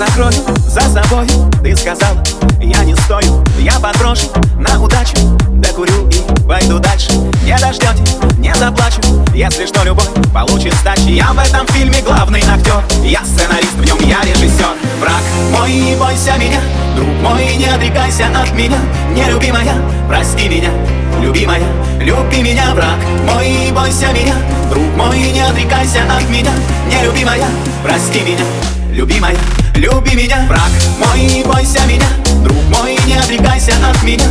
закрою за собой. Ты сказала, я не стою. Я подброшу на удачу. Докурю и пойду дальше. Не дождетесь, не заплачу. Если что, любовь получит сдачи. Я в этом фильме главный актер. Я сценарист, в нем я режиссер Враг мой, не бойся меня. Друг мой, не отрекайся от меня. Нелюбимая, прости меня. Любимая, люби меня, враг мой, бойся меня. Друг мой, не отрекайся от меня. Нелюбимая, прости меня Любимая, люби меня, враг мой, не бойся меня Друг мой, не отрекайся от меня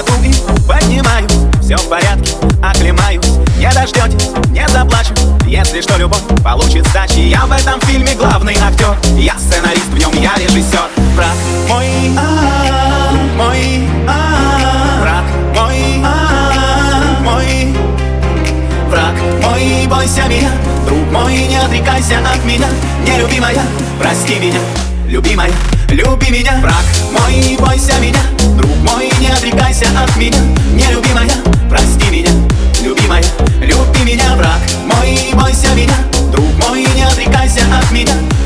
Упаду и поднимаюсь, все в порядке, оклемаюсь. Не дождетесь, не заплачу, если что, любовь получит сдачи Я в этом фильме главный актер, я сценарист, в нем я режиссер Брат мой, а, мой, а, брат мой, а, мой. Враг мой, бойся меня, друг мой, не отрекайся от меня. Нелюбимая, прости меня, любимая, люби меня. Враг мой, бойся меня, друг мой, میدم.